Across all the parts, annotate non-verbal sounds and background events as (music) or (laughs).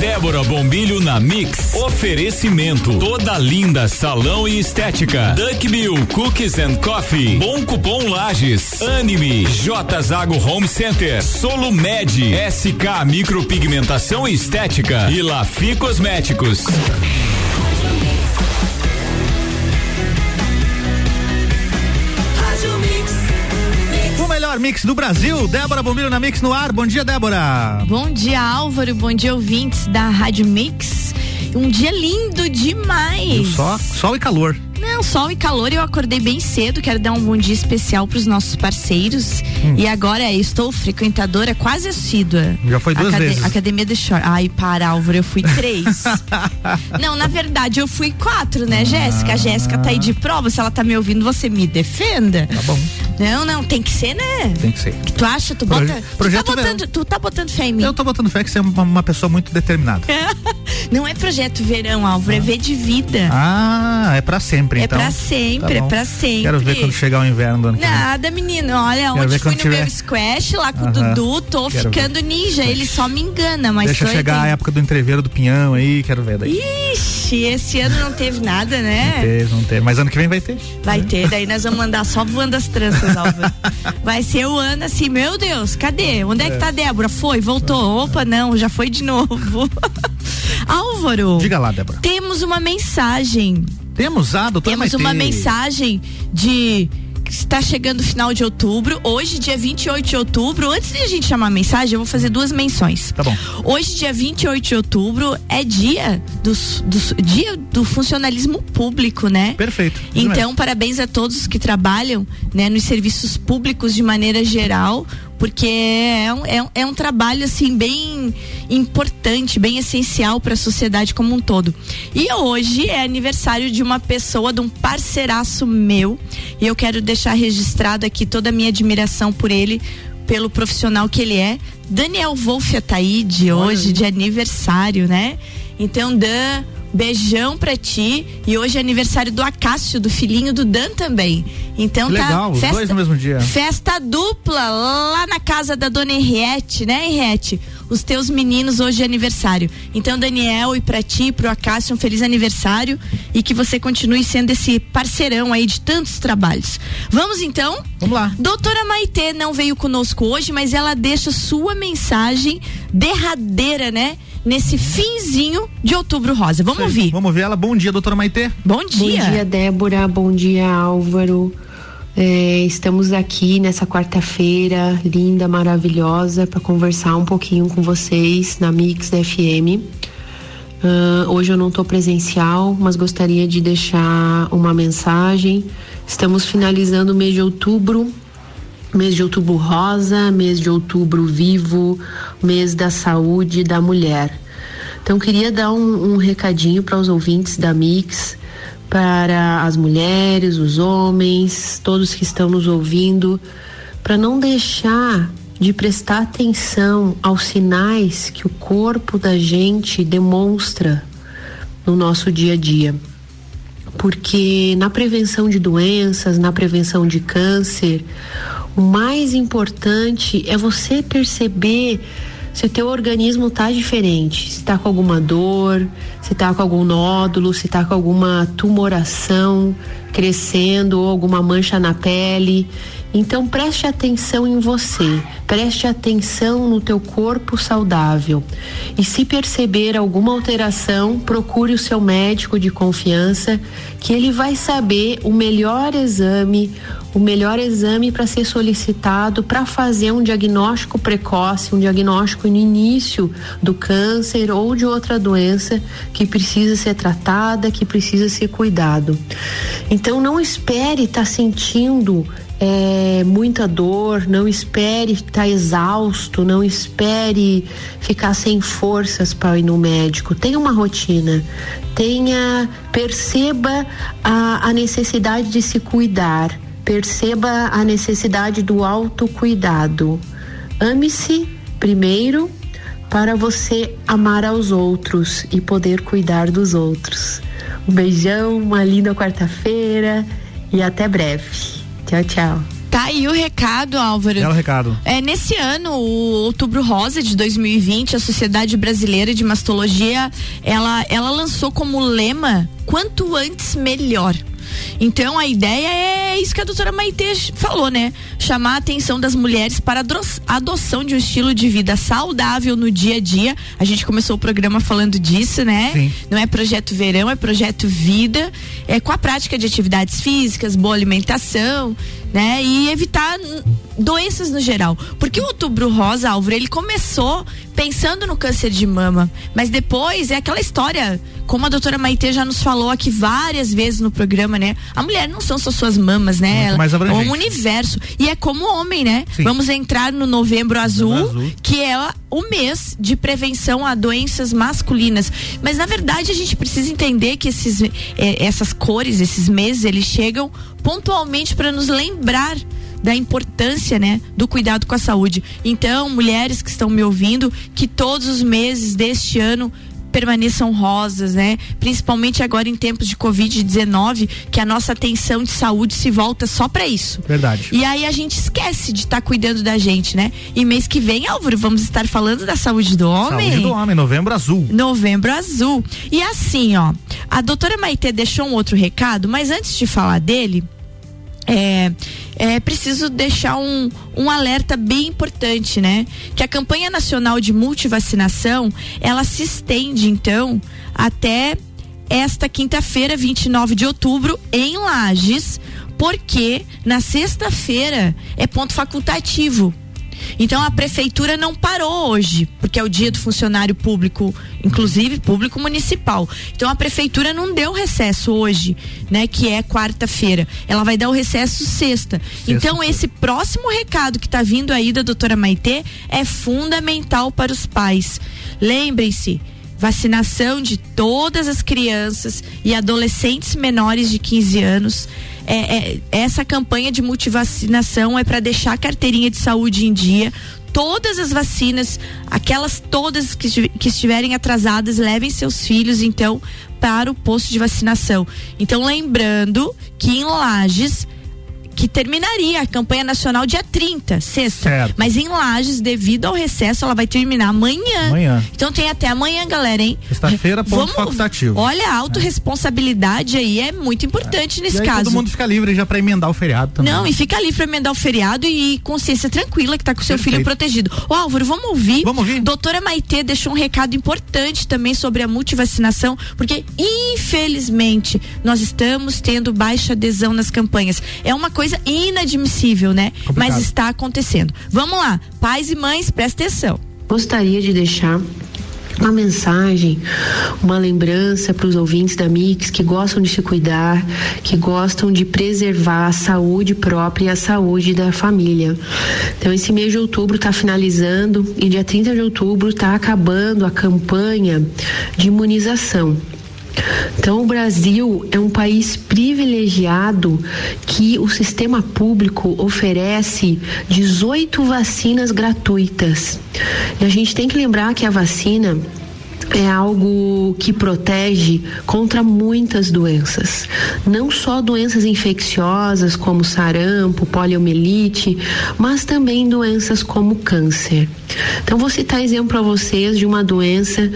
Débora Bombilho na Mix. Oferecimento. Toda linda salão e estética. Duck Bill Cookies and Coffee. Bom Cupom Lages. Anime. J Zago Home Center. Solo Med. SK Micropigmentação e Estética. E Lafi Cosméticos. Melhor mix do Brasil. Débora Bombilho na Mix no ar. Bom dia, Débora. Bom dia, Álvaro. Bom dia, ouvintes da Rádio Mix. Um dia lindo demais. Só sol e calor. Não, sol e calor. Eu acordei bem cedo. Quero dar um bom dia especial para os nossos parceiros. Hum. E agora estou frequentadora quase assídua. Já foi duas Acad vezes. Academia de Short. Ai, para, Álvaro, eu fui três. (laughs) não, na verdade, eu fui quatro, né, Jéssica? A Jéssica tá aí de prova. Se ela tá me ouvindo, você me defenda. Tá bom. Não, não, tem que ser, né? Tem que ser. Que tu acha? Tu bota. Tu tá, botando, tu tá botando fé em mim. Eu tô botando fé que você é uma, uma pessoa muito determinada. (laughs) não é projeto verão, Álvaro, ah. é ver de vida. Ah, é pra sempre, é então. É pra sempre, tá é pra sempre. Quero ver quando chegar o inverno do ano Nada, menino. Olha, Quero ontem fui no tiver... meu squash lá com uh -huh. o Dudu, tô quero ficando ver. ninja. Ele só me engana, mas Deixa chegar a época do entreveiro do pinhão aí, quero ver daí. Ixi, esse ano não teve nada, né? Não teve, não teve. Mas ano que vem vai ter. Vai ter, daí nós vamos andar só voando as tranças, Álvaro. (laughs) vai ser o ano assim, meu Deus, cadê? Onde é, é que tá a Débora? Foi, voltou. Opa, não, já foi de novo. (laughs) Álvaro. Diga lá, Débora. Temos uma mensagem temos a doutora Temos uma mensagem de está chegando o final de outubro. Hoje, dia 28 de outubro, antes de a gente chamar a mensagem, eu vou fazer duas menções. Tá bom. Hoje, dia 28 de outubro, é dia do, do dia do funcionalismo público, né? Perfeito. Então, mesmo. parabéns a todos que trabalham, né, nos serviços públicos de maneira geral porque é um, é, é um trabalho assim bem importante, bem essencial para a sociedade como um todo. E hoje é aniversário de uma pessoa, de um parceiraço meu, e eu quero deixar registrado aqui toda a minha admiração por ele, pelo profissional que ele é. Daniel Wolf Ataíde, hoje de aniversário, né? Então, Dan, Beijão pra ti. E hoje é aniversário do Acácio, do filhinho do Dan também. Então tá. Legal, festa, os dois no mesmo dia. Festa dupla lá na casa da dona Henriette, né, Henriette? Os teus meninos hoje é aniversário. Então, Daniel, e pra ti, pro Acácio, um feliz aniversário e que você continue sendo esse parceirão aí de tantos trabalhos. Vamos então? Vamos lá. Doutora Maitê não veio conosco hoje, mas ela deixa sua mensagem derradeira, né? Nesse finzinho de outubro rosa. Vamos Sei. ouvir. Vamos ver ela. Bom dia, doutora Maitê. Bom dia. Bom dia, Débora. Bom dia, Álvaro. É, estamos aqui nessa quarta-feira linda, maravilhosa, para conversar um pouquinho com vocês na Mix FM. Uh, hoje eu não estou presencial, mas gostaria de deixar uma mensagem. Estamos finalizando o mês de outubro, mês de outubro rosa, mês de outubro vivo, mês da saúde da mulher. Então queria dar um, um recadinho para os ouvintes da Mix, para as mulheres, os homens, todos que estão nos ouvindo, para não deixar de prestar atenção aos sinais que o corpo da gente demonstra no nosso dia a dia. Porque na prevenção de doenças, na prevenção de câncer, mais importante é você perceber se o teu organismo tá diferente, se tá com alguma dor, se tá com algum nódulo, se tá com alguma tumoração crescendo ou alguma mancha na pele. Então preste atenção em você, preste atenção no teu corpo saudável. E se perceber alguma alteração, procure o seu médico de confiança, que ele vai saber o melhor exame, o melhor exame para ser solicitado para fazer um diagnóstico precoce, um diagnóstico no início do câncer ou de outra doença que precisa ser tratada, que precisa ser cuidado. Então não espere estar tá sentindo é, muita dor, não espere estar exausto, não espere ficar sem forças para ir no médico. Tenha uma rotina, tenha, perceba a, a necessidade de se cuidar, perceba a necessidade do autocuidado. Ame-se primeiro para você amar aos outros e poder cuidar dos outros. Um beijão, uma linda quarta-feira e até breve. Tchau, tchau. Tá aí o recado, Álvaro. É o recado. É, nesse ano, o Outubro Rosa de 2020, a Sociedade Brasileira de Mastologia, ela, ela lançou como lema quanto antes melhor. Então a ideia é isso que a doutora Maite falou, né? Chamar a atenção das mulheres para a adoção de um estilo de vida saudável no dia a dia. A gente começou o programa falando disso, né? Sim. Não é projeto verão, é projeto vida. É com a prática de atividades físicas, boa alimentação, né? E evitar doenças no geral. Porque o outubro rosa, Álvaro, ele começou pensando no câncer de mama, mas depois é aquela história, como a doutora Maite já nos falou aqui várias vezes no programa, né? A mulher não são só suas mamas, né? Ela, é um universo. E é como homem, né? Sim. Vamos entrar no novembro azul, azul, que é o mês de prevenção a doenças masculinas. Mas na verdade a gente precisa entender que esses, eh, essas cores, esses meses, eles chegam pontualmente para nos lembrar da importância, né, do cuidado com a saúde. Então, mulheres que estão me ouvindo, que todos os meses deste ano permaneçam rosas, né? Principalmente agora em tempos de Covid-19, que a nossa atenção de saúde se volta só para isso. Verdade. E aí a gente esquece de estar tá cuidando da gente, né? E mês que vem, Álvaro, vamos estar falando da saúde do homem. Saúde do homem, novembro azul. Novembro azul. E assim, ó, a doutora Maite deixou um outro recado, mas antes de falar dele, é, é preciso deixar um, um alerta bem importante, né? Que a campanha nacional de multivacinação, ela se estende, então, até esta quinta-feira, 29 de outubro, em Lages, porque na sexta-feira é ponto facultativo então a prefeitura não parou hoje, porque é o dia do funcionário público, inclusive público municipal. Então a prefeitura não deu recesso hoje, né, que é quarta-feira. Ela vai dar o recesso sexta. sexta então esse próximo recado que está vindo aí da doutora Maitê é fundamental para os pais. Lembrem-se, vacinação de todas as crianças e adolescentes menores de 15 anos é, é, essa campanha de multivacinação é para deixar a carteirinha de saúde em dia. Todas as vacinas, aquelas todas que, que estiverem atrasadas, levem seus filhos, então, para o posto de vacinação. Então, lembrando que em Lages que terminaria a campanha nacional dia 30, sexta. Certo. Mas em Lages, devido ao recesso, ela vai terminar amanhã. Amanhã. Então tem até amanhã, galera, hein? Sexta-feira, ponto Vamos, facultativo. Olha, a autorresponsabilidade é. aí é muito importante é. nesse caso. Todo mundo fica livre já para emendar o feriado também. Não, e fica livre para emendar o feriado e consciência tranquila que tá com seu Perfeito. filho protegido. Ô Álvaro, vamos ouvir? Vamos ouvir. Doutora Maitê deixou um recado importante também sobre a multivacinação, porque infelizmente nós estamos tendo baixa adesão nas campanhas. É uma coisa coisa inadmissível, né? Complicado. Mas está acontecendo. Vamos lá, pais e mães, presta atenção. Gostaria de deixar uma mensagem, uma lembrança para os ouvintes da Mix que gostam de se cuidar, que gostam de preservar a saúde própria e a saúde da família. Então, esse mês de outubro está finalizando e dia 30 de outubro está acabando a campanha de imunização. Então, o Brasil é um país privilegiado que o sistema público oferece 18 vacinas gratuitas. E a gente tem que lembrar que a vacina é algo que protege contra muitas doenças, não só doenças infecciosas como sarampo, poliomielite, mas também doenças como câncer. Então vou citar exemplo para vocês de uma doença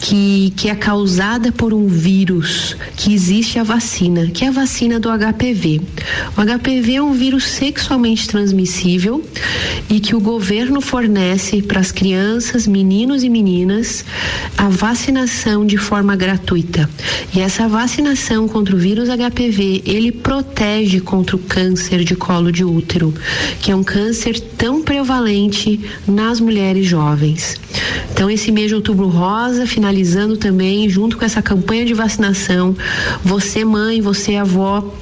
que, que é causada por um vírus que existe a vacina, que é a vacina do HPV. O HPV é um vírus sexualmente transmissível e que o governo fornece para as crianças, meninos e meninas a vacinação de forma gratuita. E essa vacinação contra o vírus HPV, ele protege contra o câncer de colo de útero, que é um câncer tão prevalente nas mulheres jovens. Então, esse mês de outubro rosa, finalizando também, junto com essa campanha de vacinação, você, mãe, você, avó,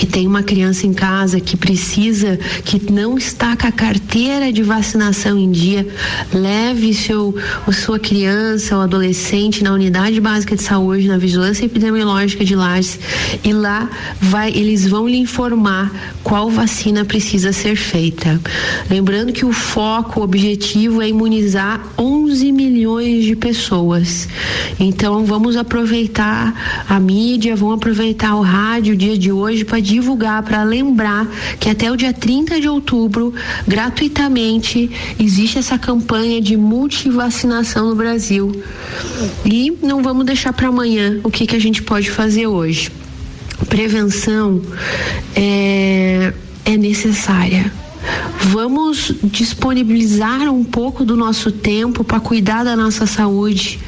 que tem uma criança em casa que precisa, que não está com a carteira de vacinação em dia, leve seu, sua criança ou adolescente na unidade básica de saúde, na vigilância epidemiológica de Lages e lá vai, eles vão lhe informar qual vacina precisa ser feita. Lembrando que o foco, o objetivo é imunizar 11 milhões de de pessoas. Então vamos aproveitar a mídia, vamos aproveitar o rádio o dia de hoje para divulgar, para lembrar que até o dia 30 de outubro, gratuitamente, existe essa campanha de multivacinação no Brasil. E não vamos deixar para amanhã o que, que a gente pode fazer hoje. Prevenção é, é necessária Vamos disponibilizar um pouco do nosso tempo para cuidar da nossa saúde,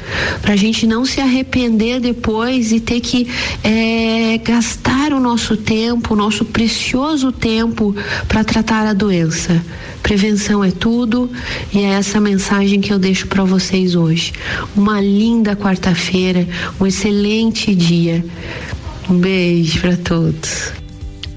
para a gente não se arrepender depois e ter que é, gastar o nosso tempo, o nosso precioso tempo para tratar a doença. Prevenção é tudo e é essa mensagem que eu deixo para vocês hoje. Uma linda quarta-feira, um excelente dia. Um beijo para todos.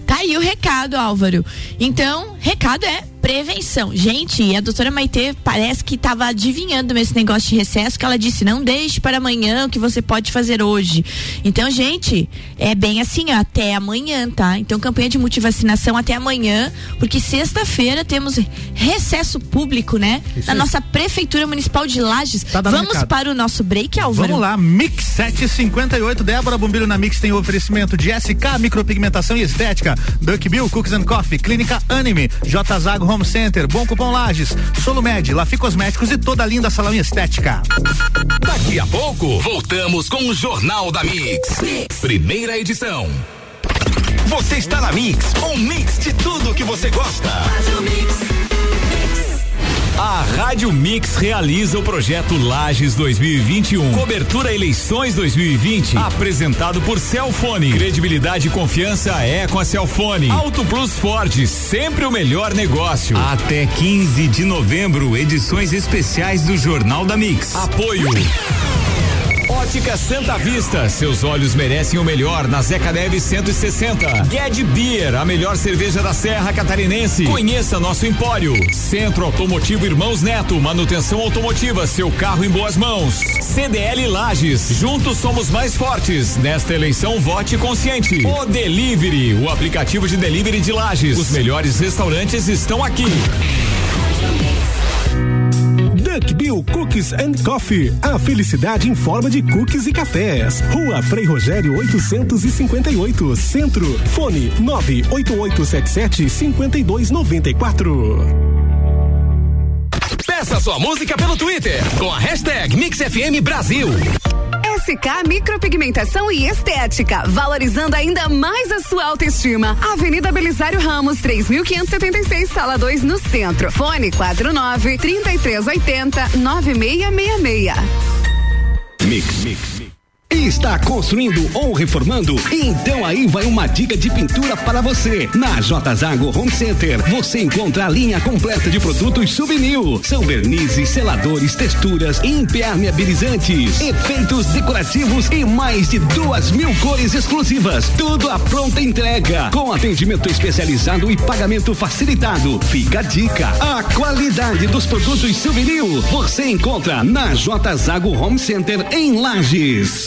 Tá aí o recado, Álvaro. Então, recado é prevenção. Gente, a doutora Maitê parece que estava adivinhando esse negócio de recesso, que ela disse: não deixe para amanhã o que você pode fazer hoje. Então, gente, é bem assim, ó, até amanhã, tá? Então, campanha de multivacinação até amanhã, porque sexta-feira temos recesso público, né? Isso Na aí. nossa Prefeitura Municipal de Lages. Tá Vamos recado. para o nosso break, Álvaro? Vamos lá, Mix 758. Débora Bombilho na Mix tem o oferecimento de SK, micropigmentação e estética, Duck Bill, Cookies and Coffee, Clínica Anime, J Zago Home Center, Bom Cupom Lages, Solumed, Lafi Cosméticos e toda a linda salão estética. Daqui a pouco, voltamos com o Jornal da mix. mix. Primeira edição. Você está na Mix, um mix de tudo que você gosta. Faz o mix. A Rádio Mix realiza o projeto Lages 2021. Cobertura Eleições 2020. Apresentado por Celfone. Credibilidade e confiança é com a Celfone. Auto Plus Ford, sempre o melhor negócio. Até 15 de novembro, edições especiais do Jornal da Mix. Apoio. Ótica Santa Vista, seus olhos merecem o melhor na Zeca Neves 160. Ged Beer, a melhor cerveja da Serra Catarinense. Conheça nosso empório. Centro Automotivo Irmãos Neto, manutenção automotiva, seu carro em boas mãos. CDL Lages, juntos somos mais fortes. Nesta eleição, vote consciente. O Delivery, o aplicativo de delivery de Lages. Os melhores restaurantes estão aqui. Duck Bill Cookies and Coffee. A felicidade em forma de cookies e cafés. Rua Frei Rogério 858, Centro. Fone 98877 5294. Peça sua música pelo Twitter com a hashtag MixFM Brasil. SK Micropigmentação e Estética, valorizando ainda mais a sua autoestima. Avenida Belisário Ramos, 3576, sala 2, no centro. Fone 49 3380 9666. Mix, mix. Está construindo ou reformando? Então aí vai uma dica de pintura para você. Na J Zago Home Center, você encontra a linha completa de produtos Subnil. São vernizes, seladores, texturas, impermeabilizantes, efeitos decorativos e mais de duas mil cores exclusivas. Tudo à pronta entrega, com atendimento especializado e pagamento facilitado. Fica a dica. A qualidade dos produtos Subnil você encontra na J Zago Home Center em Lages.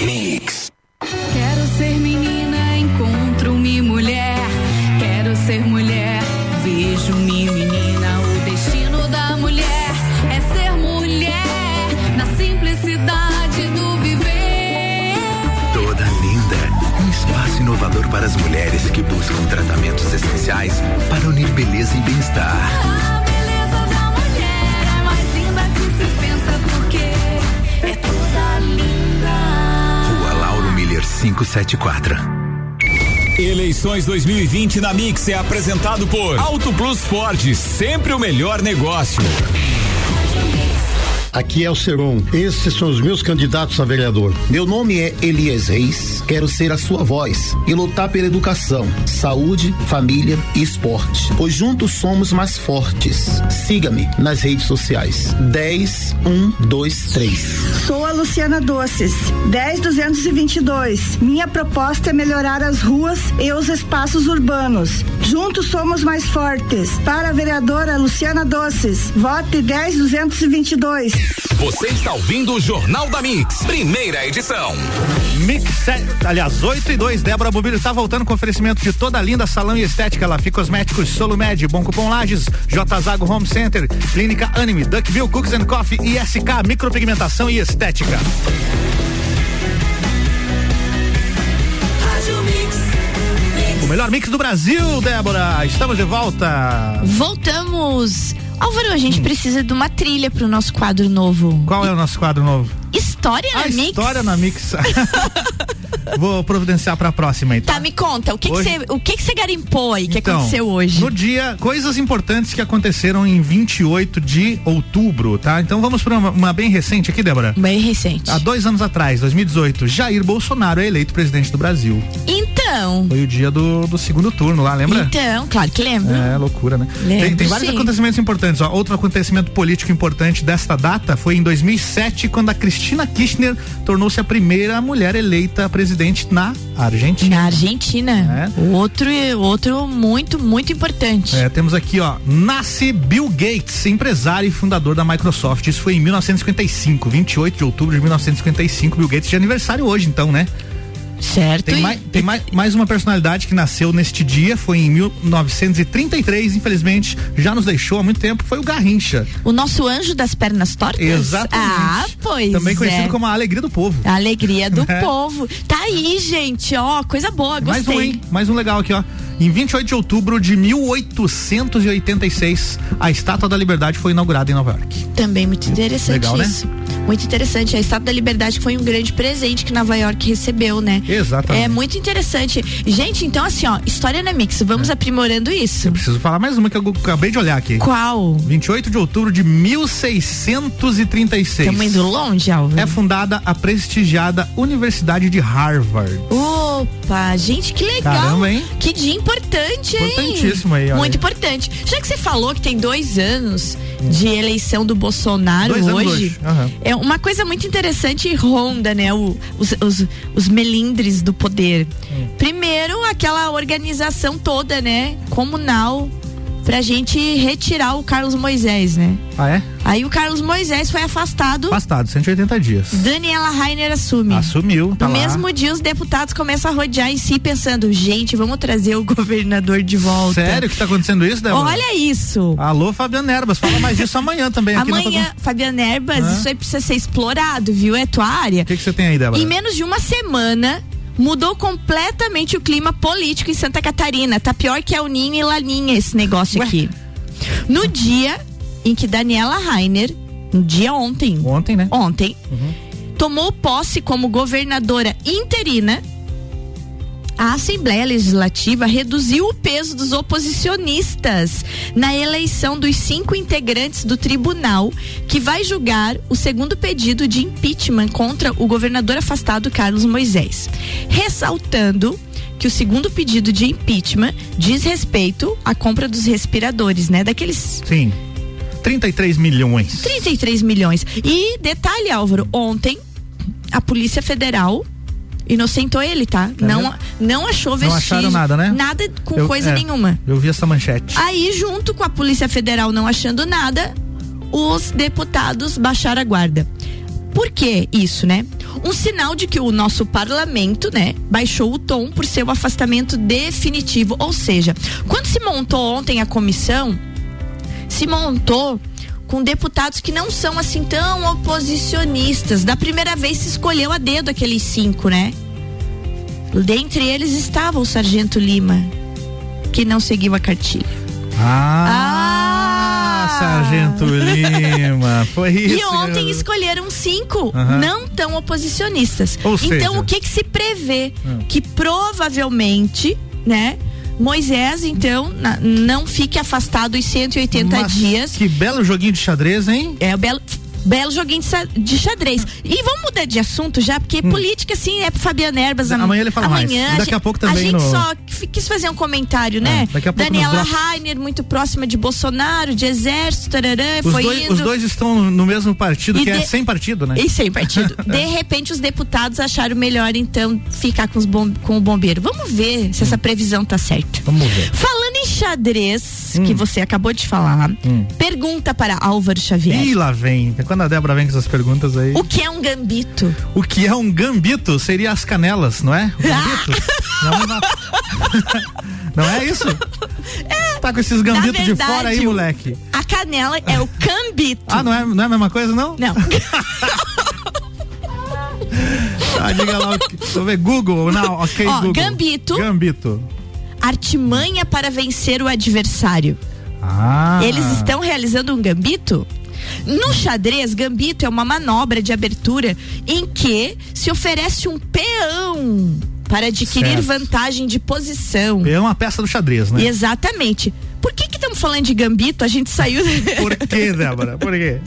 Mix. Quero ser menina, encontro-me mulher. Quero ser mulher, vejo-me menina. O destino da mulher é ser mulher na simplicidade do viver. Toda linda, um espaço inovador para as mulheres que buscam tratamentos essenciais para unir beleza e bem-estar. 574. Eleições 2020 na Mix é apresentado por Auto Plus Ford, sempre o melhor negócio. aqui é o Seron. Esses são os meus candidatos a vereador. Meu nome é Elias Reis, quero ser a sua voz e lutar pela educação, saúde, família e esporte. Pois juntos somos mais fortes. Siga-me nas redes sociais. 10 1 2 3. Sou a Luciana Doces, 10222. Minha proposta é melhorar as ruas e os espaços urbanos. Juntos somos mais fortes. Para a vereadora Luciana Doces, vote 10222. Você está ouvindo o Jornal da Mix, primeira edição. Mix, aliás, 8 e 2. Débora Bombilho está voltando com oferecimento de toda a linda salão e estética. Lafi Cosméticos, Solumed, Bom Cupom Lages, J Zago Home Center, Clínica Anime, Duckville Cooks and Coffee e SK Micropigmentação e Estética. O melhor mix do Brasil, Débora. Estamos de volta. Voltamos. Álvaro, a gente hum. precisa de uma trilha para o nosso quadro novo. Qual é o nosso quadro novo? História na a Mix. História na Mix. (laughs) Vou providenciar para a próxima então. Tá, me conta, o que você o que você garimpou aí que então, aconteceu hoje? No dia, coisas importantes que aconteceram em 28 de outubro, tá? Então vamos para uma, uma, bem recente aqui, Débora. Bem recente. Há dois anos atrás, 2018, Jair Bolsonaro é eleito presidente do Brasil. Então. Foi o dia do, do segundo turno lá, lembra? Então, claro que lembro. É, loucura, né? Lembro, tem, tem vários sim. acontecimentos importantes. Ó. Outro acontecimento político importante desta data foi em 2007, quando a Cristina Kirchner tornou-se a primeira mulher eleita presidente na Argentina. Na Argentina. É. Outro, outro muito, muito importante. É, temos aqui, ó, nasce Bill Gates, empresário e fundador da Microsoft. Isso foi em 1955, 28 de outubro de 1955. Bill Gates de aniversário hoje, então, né? Certo. Tem, e... mais, tem mais, mais uma personalidade que nasceu neste dia, foi em 1933, infelizmente, já nos deixou há muito tempo, foi o Garrincha. O nosso anjo das pernas tortas? Exatamente. Ah, pois Também conhecido é. como a alegria do povo. A alegria do (laughs) É. povo. Tá aí, gente, ó, coisa boa, Mais gostei. um, hein? Mais um legal aqui, ó. Em 28 de outubro de 1886, a Estátua da Liberdade foi inaugurada em Nova York. Também muito interessante Legal, né? isso. Muito interessante. A Estátua da Liberdade foi um grande presente que Nova York recebeu, né? Exatamente. É muito interessante. Gente, então assim, ó, história na Mix, vamos É. aprimorando isso. Preciso falar mais uma que eu acabei de olhar aqui. Qual? 28 de outubro de 1636. Estamos indo longe, Alva. É fundada a prestigiada Universidade de Harvard. Opa, gente, que legal. Caramba, hein? Que dia importante, hein? Importantíssimo aí, olha Muito importante. Já que você falou que tem dois anos de eleição do Bolsonaro Dois hoje, aham. é uma coisa muito interessante e ronda, né? O- os, os, os melindres do poder. Hum. Primeiro, aquela organização toda, né? Comunal, pra gente retirar o Carlos Moisés, né? Ah, é? Aí o Carlos Moisés foi afastado. Afastado, 180 dias. Daniela Rainer assume. Assumiu, tá no lá. mesmo dia, os deputados começam a rodear em si, pensando: gente, vamos trazer o (laughs) governador de volta. Sério que tá acontecendo isso, Débora? Olha isso. Alô, Fabiana Erbas, fala mais disso amanhã também. aqui na Amanhã, Fabiana Erbas, Hã? isso aí precisa ser explorado, viu? É tua área. O que que você tem aí, Débora? Em menos de uma semana, mudou completamente o clima político em Santa Catarina. Tá pior que a Uninha e Laninha esse negócio aqui. No dia em que Daniela Rainer, no dia ontem. Ontem, né? Ontem. Tomou posse como governadora interina. A Assembleia Legislativa reduziu o peso dos oposicionistas na eleição dos cinco integrantes do tribunal que vai julgar o segundo pedido de impeachment contra o governador afastado Carlos Moisés. Ressaltando que o segundo pedido de impeachment diz respeito à compra dos respiradores, né? Daqueles Sim. 33 milhões. 33 milhões. E detalhe, Álvaro, ontem a Polícia Federal inocentou ele, tá? não, mesmo? não achou Não vestígio. acharam nada, né? Nada com Eu- coisa é, nenhuma. Eu vi essa manchete. Aí, junto com a Polícia Federal não achando nada, os deputados baixaram a guarda. Por que isso, né? Um sinal de que o nosso parlamento, né, baixou o tom por seu afastamento definitivo. Ou seja, quando se montou ontem a comissão, se montou com deputados que não são assim tão oposicionistas. Da primeira vez se escolheu a dedo aqueles cinco, né? Dentre eles estava o Sargento Lima, que não seguiu a cartilha. Ah, Sargento Lima. Foi isso. E ontem escolheram cinco Aham. não tão oposicionistas. Ou então seja- o que que se prevê? Hum. Que provavelmente, né? Moisés, então, na- não fique afastado os 180 Mas dias. Que belo joguinho de xadrez, hein? É o belo. Belo joguinho de, xadrez. E vamos mudar de assunto já, porque política, assim, é pro Fabiano Erbas. am- Hum. Amanhã ele fala mais. amanhã, E daqui a pouco também A gente no- só qu- quis fazer um comentário, né? daqui a pouco Daniela. Rainer, muito próxima de Bolsonaro, de exército, tararã, Os foi dois, indo. os dois estão no mesmo partido, E que é de- sem partido, né? E sem partido. (laughs) De repente, os deputados acharam melhor, então, ficar com, os bom, com o bombeiro. Vamos ver se essa previsão tá certa. Vamos ver. Falando xadrez, Hum. que você acabou de falar, pergunta para Álvaro Xavier. Ih, lá vem. Quando a Débora vem com essas perguntas aí. O que é um gambito? O que é um gambito? Seria as canelas, não é? O gambito? não, é uma- (laughs) não é isso? Tá com esses gambitos de fora aí, o- moleque. A canela é o cambito. Ah, não é, não é a mesma coisa, não? Não. (laughs) Ah, diga lá. Deixa eu ver. Google, não, ok, Ó, Google. gambito. Gambito. Artimanha para vencer o adversário. Ah. Eles estão realizando um gambito? No xadrez, gambito é uma manobra de abertura em que se oferece um peão para adquirir Certo. vantagem de posição. É uma peça do xadrez, né? Exatamente. Por que que estamos falando de gambito? A gente saiu. (laughs) Por quê, Débora? Por quê?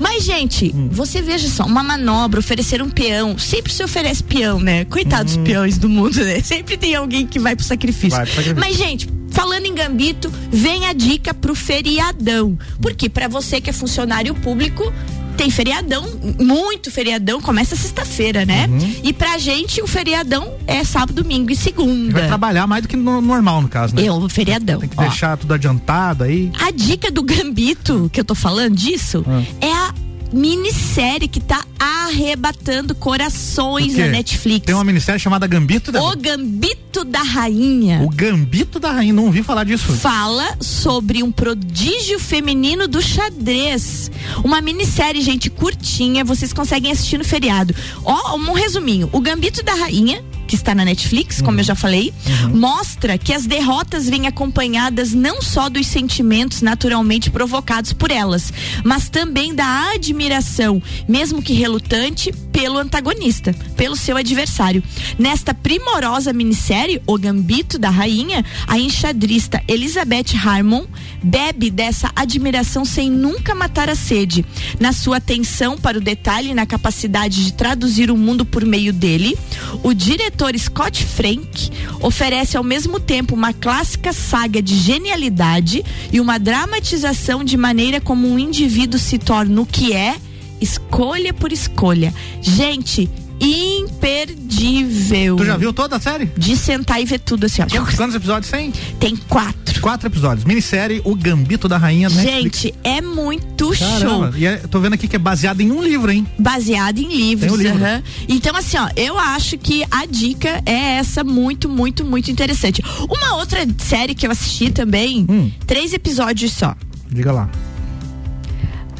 Mas, gente, Hum. você veja só, uma manobra, oferecer um peão. Sempre se oferece peão, né? Coitados Hum. peões do mundo, né? (laughs) Sempre tem alguém que vai pro sacrifício. Vai pro sacrifício. Mas, gente, falando em gambito, vem a dica pro feriadão. Porque para você que é funcionário público, tem feriadão, muito feriadão, começa sexta-feira, né? Uhum. E pra gente, o feriadão é sábado, domingo e segunda. Vai trabalhar mais do que no normal, no caso, né? O feriadão. Tem que Ó. deixar tudo adiantado aí. A dica do Gambito, que eu tô falando disso, Ah. é a minissérie que tá arrebatando corações na Netflix. Tem uma minissérie chamada Gambito, Débora? O Gambito da Rainha. O Gambito da Rainha, não ouvi falar disso. Fala sobre um prodígio feminino do xadrez. Uma minissérie, gente, curtinha, vocês conseguem assistir no feriado. Ó, um resuminho. O Gambito da Rainha, que está na Netflix, como eu já falei, mostra que as derrotas vêm acompanhadas não só dos sentimentos naturalmente provocados por elas, mas também da admiração, mesmo que relutante, pelo antagonista, pelo seu adversário. Nesta primorosa minissérie, O Gambito da Rainha, a enxadrista Elizabeth Harmon bebe dessa admiração sem nunca matar a sede. Na sua atenção para o detalhe e na capacidade de traduzir o mundo por meio dele, o diretor Scott Frank oferece ao mesmo tempo uma clássica saga de genialidade e uma dramatização de maneira como um indivíduo se torna o que é, escolha por escolha. Gente, imperdível. Tu já viu toda a série? De sentar e ver tudo assim, ó. Quantos, episódios tem? Tem quatro. Quatro episódios. Minissérie O Gambito da Rainha Netflix. Gente, é muito Caramba. show. E é- tô vendo aqui que é baseado em um livro, hein? Baseado em livros. Tem o livro. Então, assim, ó, eu acho que a dica é essa muito, muito, muito interessante. Uma outra série que eu assisti também, Hum. três episódios só. Diga lá.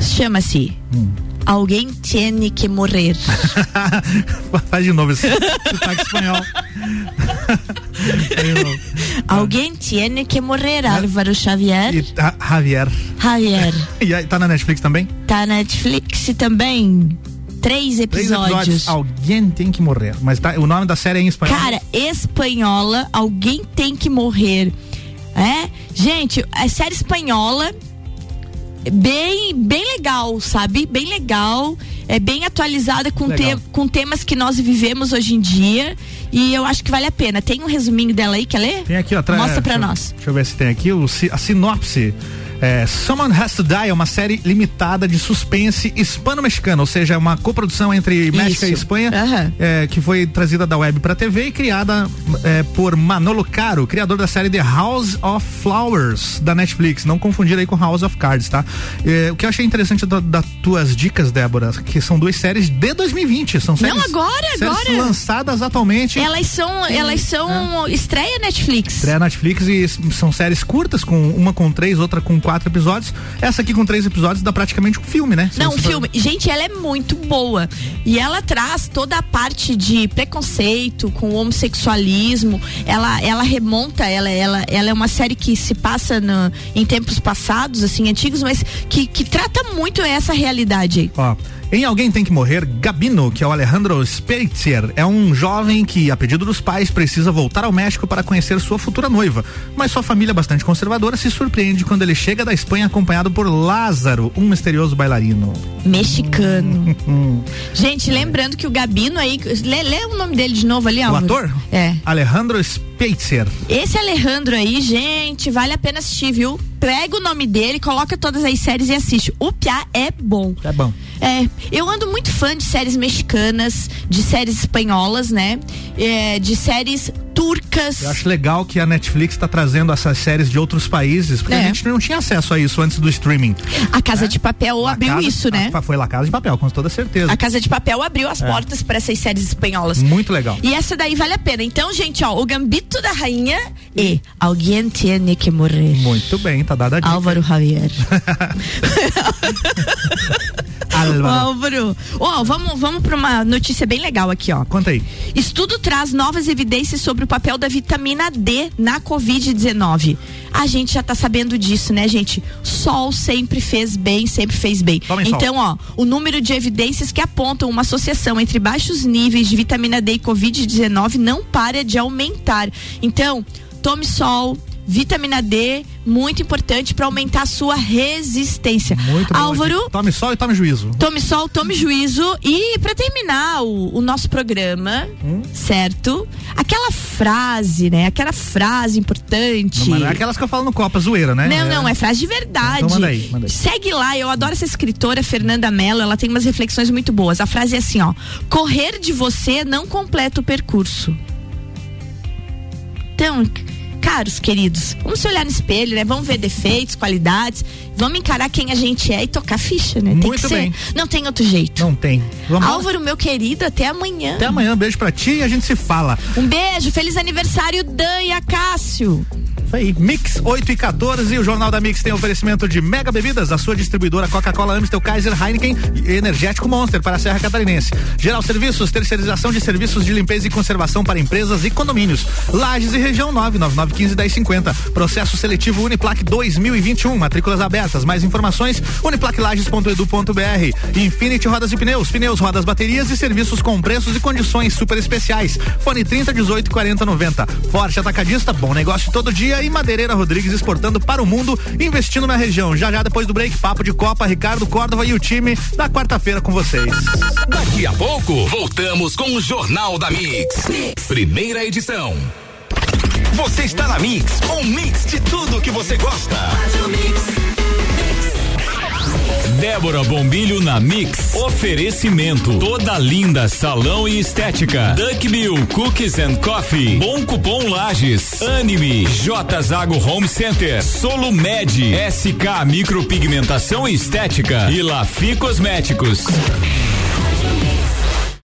Chama-se Hum. Alguém Tiene que Morrer. (laughs) Faz de novo esse sotaque espanhol. (laughs) Alguém Tiene que Morrer, Álvaro Xavier. E tá- Javier. Javier. (laughs) E tá na Netflix também? Tá na Netflix também. Três Três episódios. episódios. Alguém tem que morrer. Mas tá, o nome da série é em espanhol. Cara, espanhola, alguém tem que morrer. É? Gente, a série espanhola bem bem legal, sabe? Bem legal, é bem atualizada com, te- com temas que nós vivemos hoje em dia e eu acho que vale a pena. Tem um resuminho dela aí, quer ler? Tem aqui, ó. tra- Mostra pra eu- nós. Deixa eu ver se tem aqui o, a sinopse. É, Someone Has to Die é uma série limitada de suspense hispano-mexicana, ou seja, é uma coprodução entre México e Isso. Espanha, Aham. é, que foi trazida da web pra TV e criada é, por Manolo Caro, criador da série The House of Flowers da Netflix. Não confundir aí com House of Cards, tá? É, o que eu achei interessante da- das tuas dicas, Débora, que são duas séries de 2020. São séries, Não, agora, séries agora. lançadas atualmente. Elas são, elas são estreia Netflix. Estreia Netflix e são séries curtas, com uma com três, outra com quatro episódios. Essa aqui com três episódios dá praticamente um filme, né? Não, um for- filme. Gente, ela é muito boa. E ela traz toda a parte de preconceito com o homossexualismo. Ela, ela remonta, ela, ela, ela é uma série que se passa no- em tempos passados, assim, antigos, mas que, que trata muito essa realidade aí. Ó, Em Alguém Tem Que Morrer, Gabino, que é o Alejandro Speitzer, é um jovem que, a pedido dos pais, precisa voltar ao México para conhecer sua futura noiva. Mas sua família, bastante conservadora, se surpreende quando ele chega da Espanha acompanhado por Lázaro, um misterioso bailarino. Mexicano. Gente, lembrando que o Gabino aí. Lê, lê o nome dele de novo ali, O Álvaro. ator? É. Alejandro Speitzer. Esse Alejandro aí, gente, vale a pena assistir, viu? Pega o nome dele, coloca todas as séries e assiste. O Piá é bom. É bom. É, eu ando muito fã de séries mexicanas, de séries espanholas, né? É, de séries turcas. Eu acho legal que a Netflix está trazendo essas séries de outros países, porque É. a gente não tinha acesso a isso antes do streaming. A Casa de Papel abriu Casa- isso, né? a- foi La Casa de Papel, com toda certeza. A Casa de Papel abriu as É. portas para essas séries espanholas. Muito legal. E essa daí vale a pena. Então, gente, ó, o Gambito da Rainha e Alguém Tiene Que Morrer. Muito bem, tá dada a dica. Álvaro Javier. (laughs) Álvaro. Álvaro. Ó, vamos, vamos para uma notícia bem legal aqui, ó. Conta aí. Estudo traz novas evidências sobre o papel da vitamina D na Covid-19. A gente já tá sabendo disso, né, gente? Sol sempre fez bem, sempre fez bem. Tomem sol. então, ó, o número de evidências que apontam uma associação entre baixos níveis de vitamina D e Covid-19 não para de aumentar. Então, tome sol. Vitamina D, muito importante para aumentar a sua resistência. Muito Álvaro, dica. Tome sol e tome juízo. Tome sol, tome juízo. E para terminar o, o nosso programa, Hum? certo? Aquela frase, né? Aquela frase importante. Não, é aquelas que eu falo no Copa, zoeira, né? Não, não, é frase de verdade. Então manda aí, manda aí. Segue lá, eu adoro essa escritora, Fernanda Mello, ela tem umas reflexões muito boas. A frase é assim, ó: correr de você não completa o percurso. Então, caros queridos, vamos se olhar no espelho, né? Vamos ver defeitos, qualidades, vamos encarar quem a gente é e tocar ficha, né? Tem Muito que ser. bem. Não tem outro jeito. Não tem. Vamos lá? Álvaro, meu querido, até amanhã. Até amanhã, beijo pra ti e a gente se fala. Um beijo, feliz aniversário, Dan e Acácio. Mix 8 e 14 e o Jornal da Mix tem oferecimento de Mega Bebidas, a sua distribuidora Coca-Cola, Amstel, Kaiser, Heineken e Energético Monster para a Serra Catarinense. Geral Serviços, terceirização de serviços de limpeza e conservação para empresas e condomínios. Lages e região 99915 1050. Processo seletivo Uniplac 2021, matrículas abertas. Mais informações uniplaclages.edu.br. Infinity Rodas e Pneus, pneus, rodas, baterias e serviços com preços e condições super especiais. Fone 30 18 40 90. Forte Atacadista, bom negócio todo dia e Madeireira Rodrigues exportando para o mundo, investindo na região. Já já depois do break, papo de Copa, Ricardo Córdova e o time da quarta-feira com vocês. Daqui a pouco, voltamos com o Jornal da mix. Primeira edição. Você está na Mix, um mix de tudo que você gosta. Débora Bombilho na Mix. Oferecimento. Toda linda salão e estética. Duck Bill Cookies and Coffee. Bom cupom Lages. Anime. J Zago Home Center. Solo Med. SK Micropigmentação e Estética. E Lafi Cosméticos.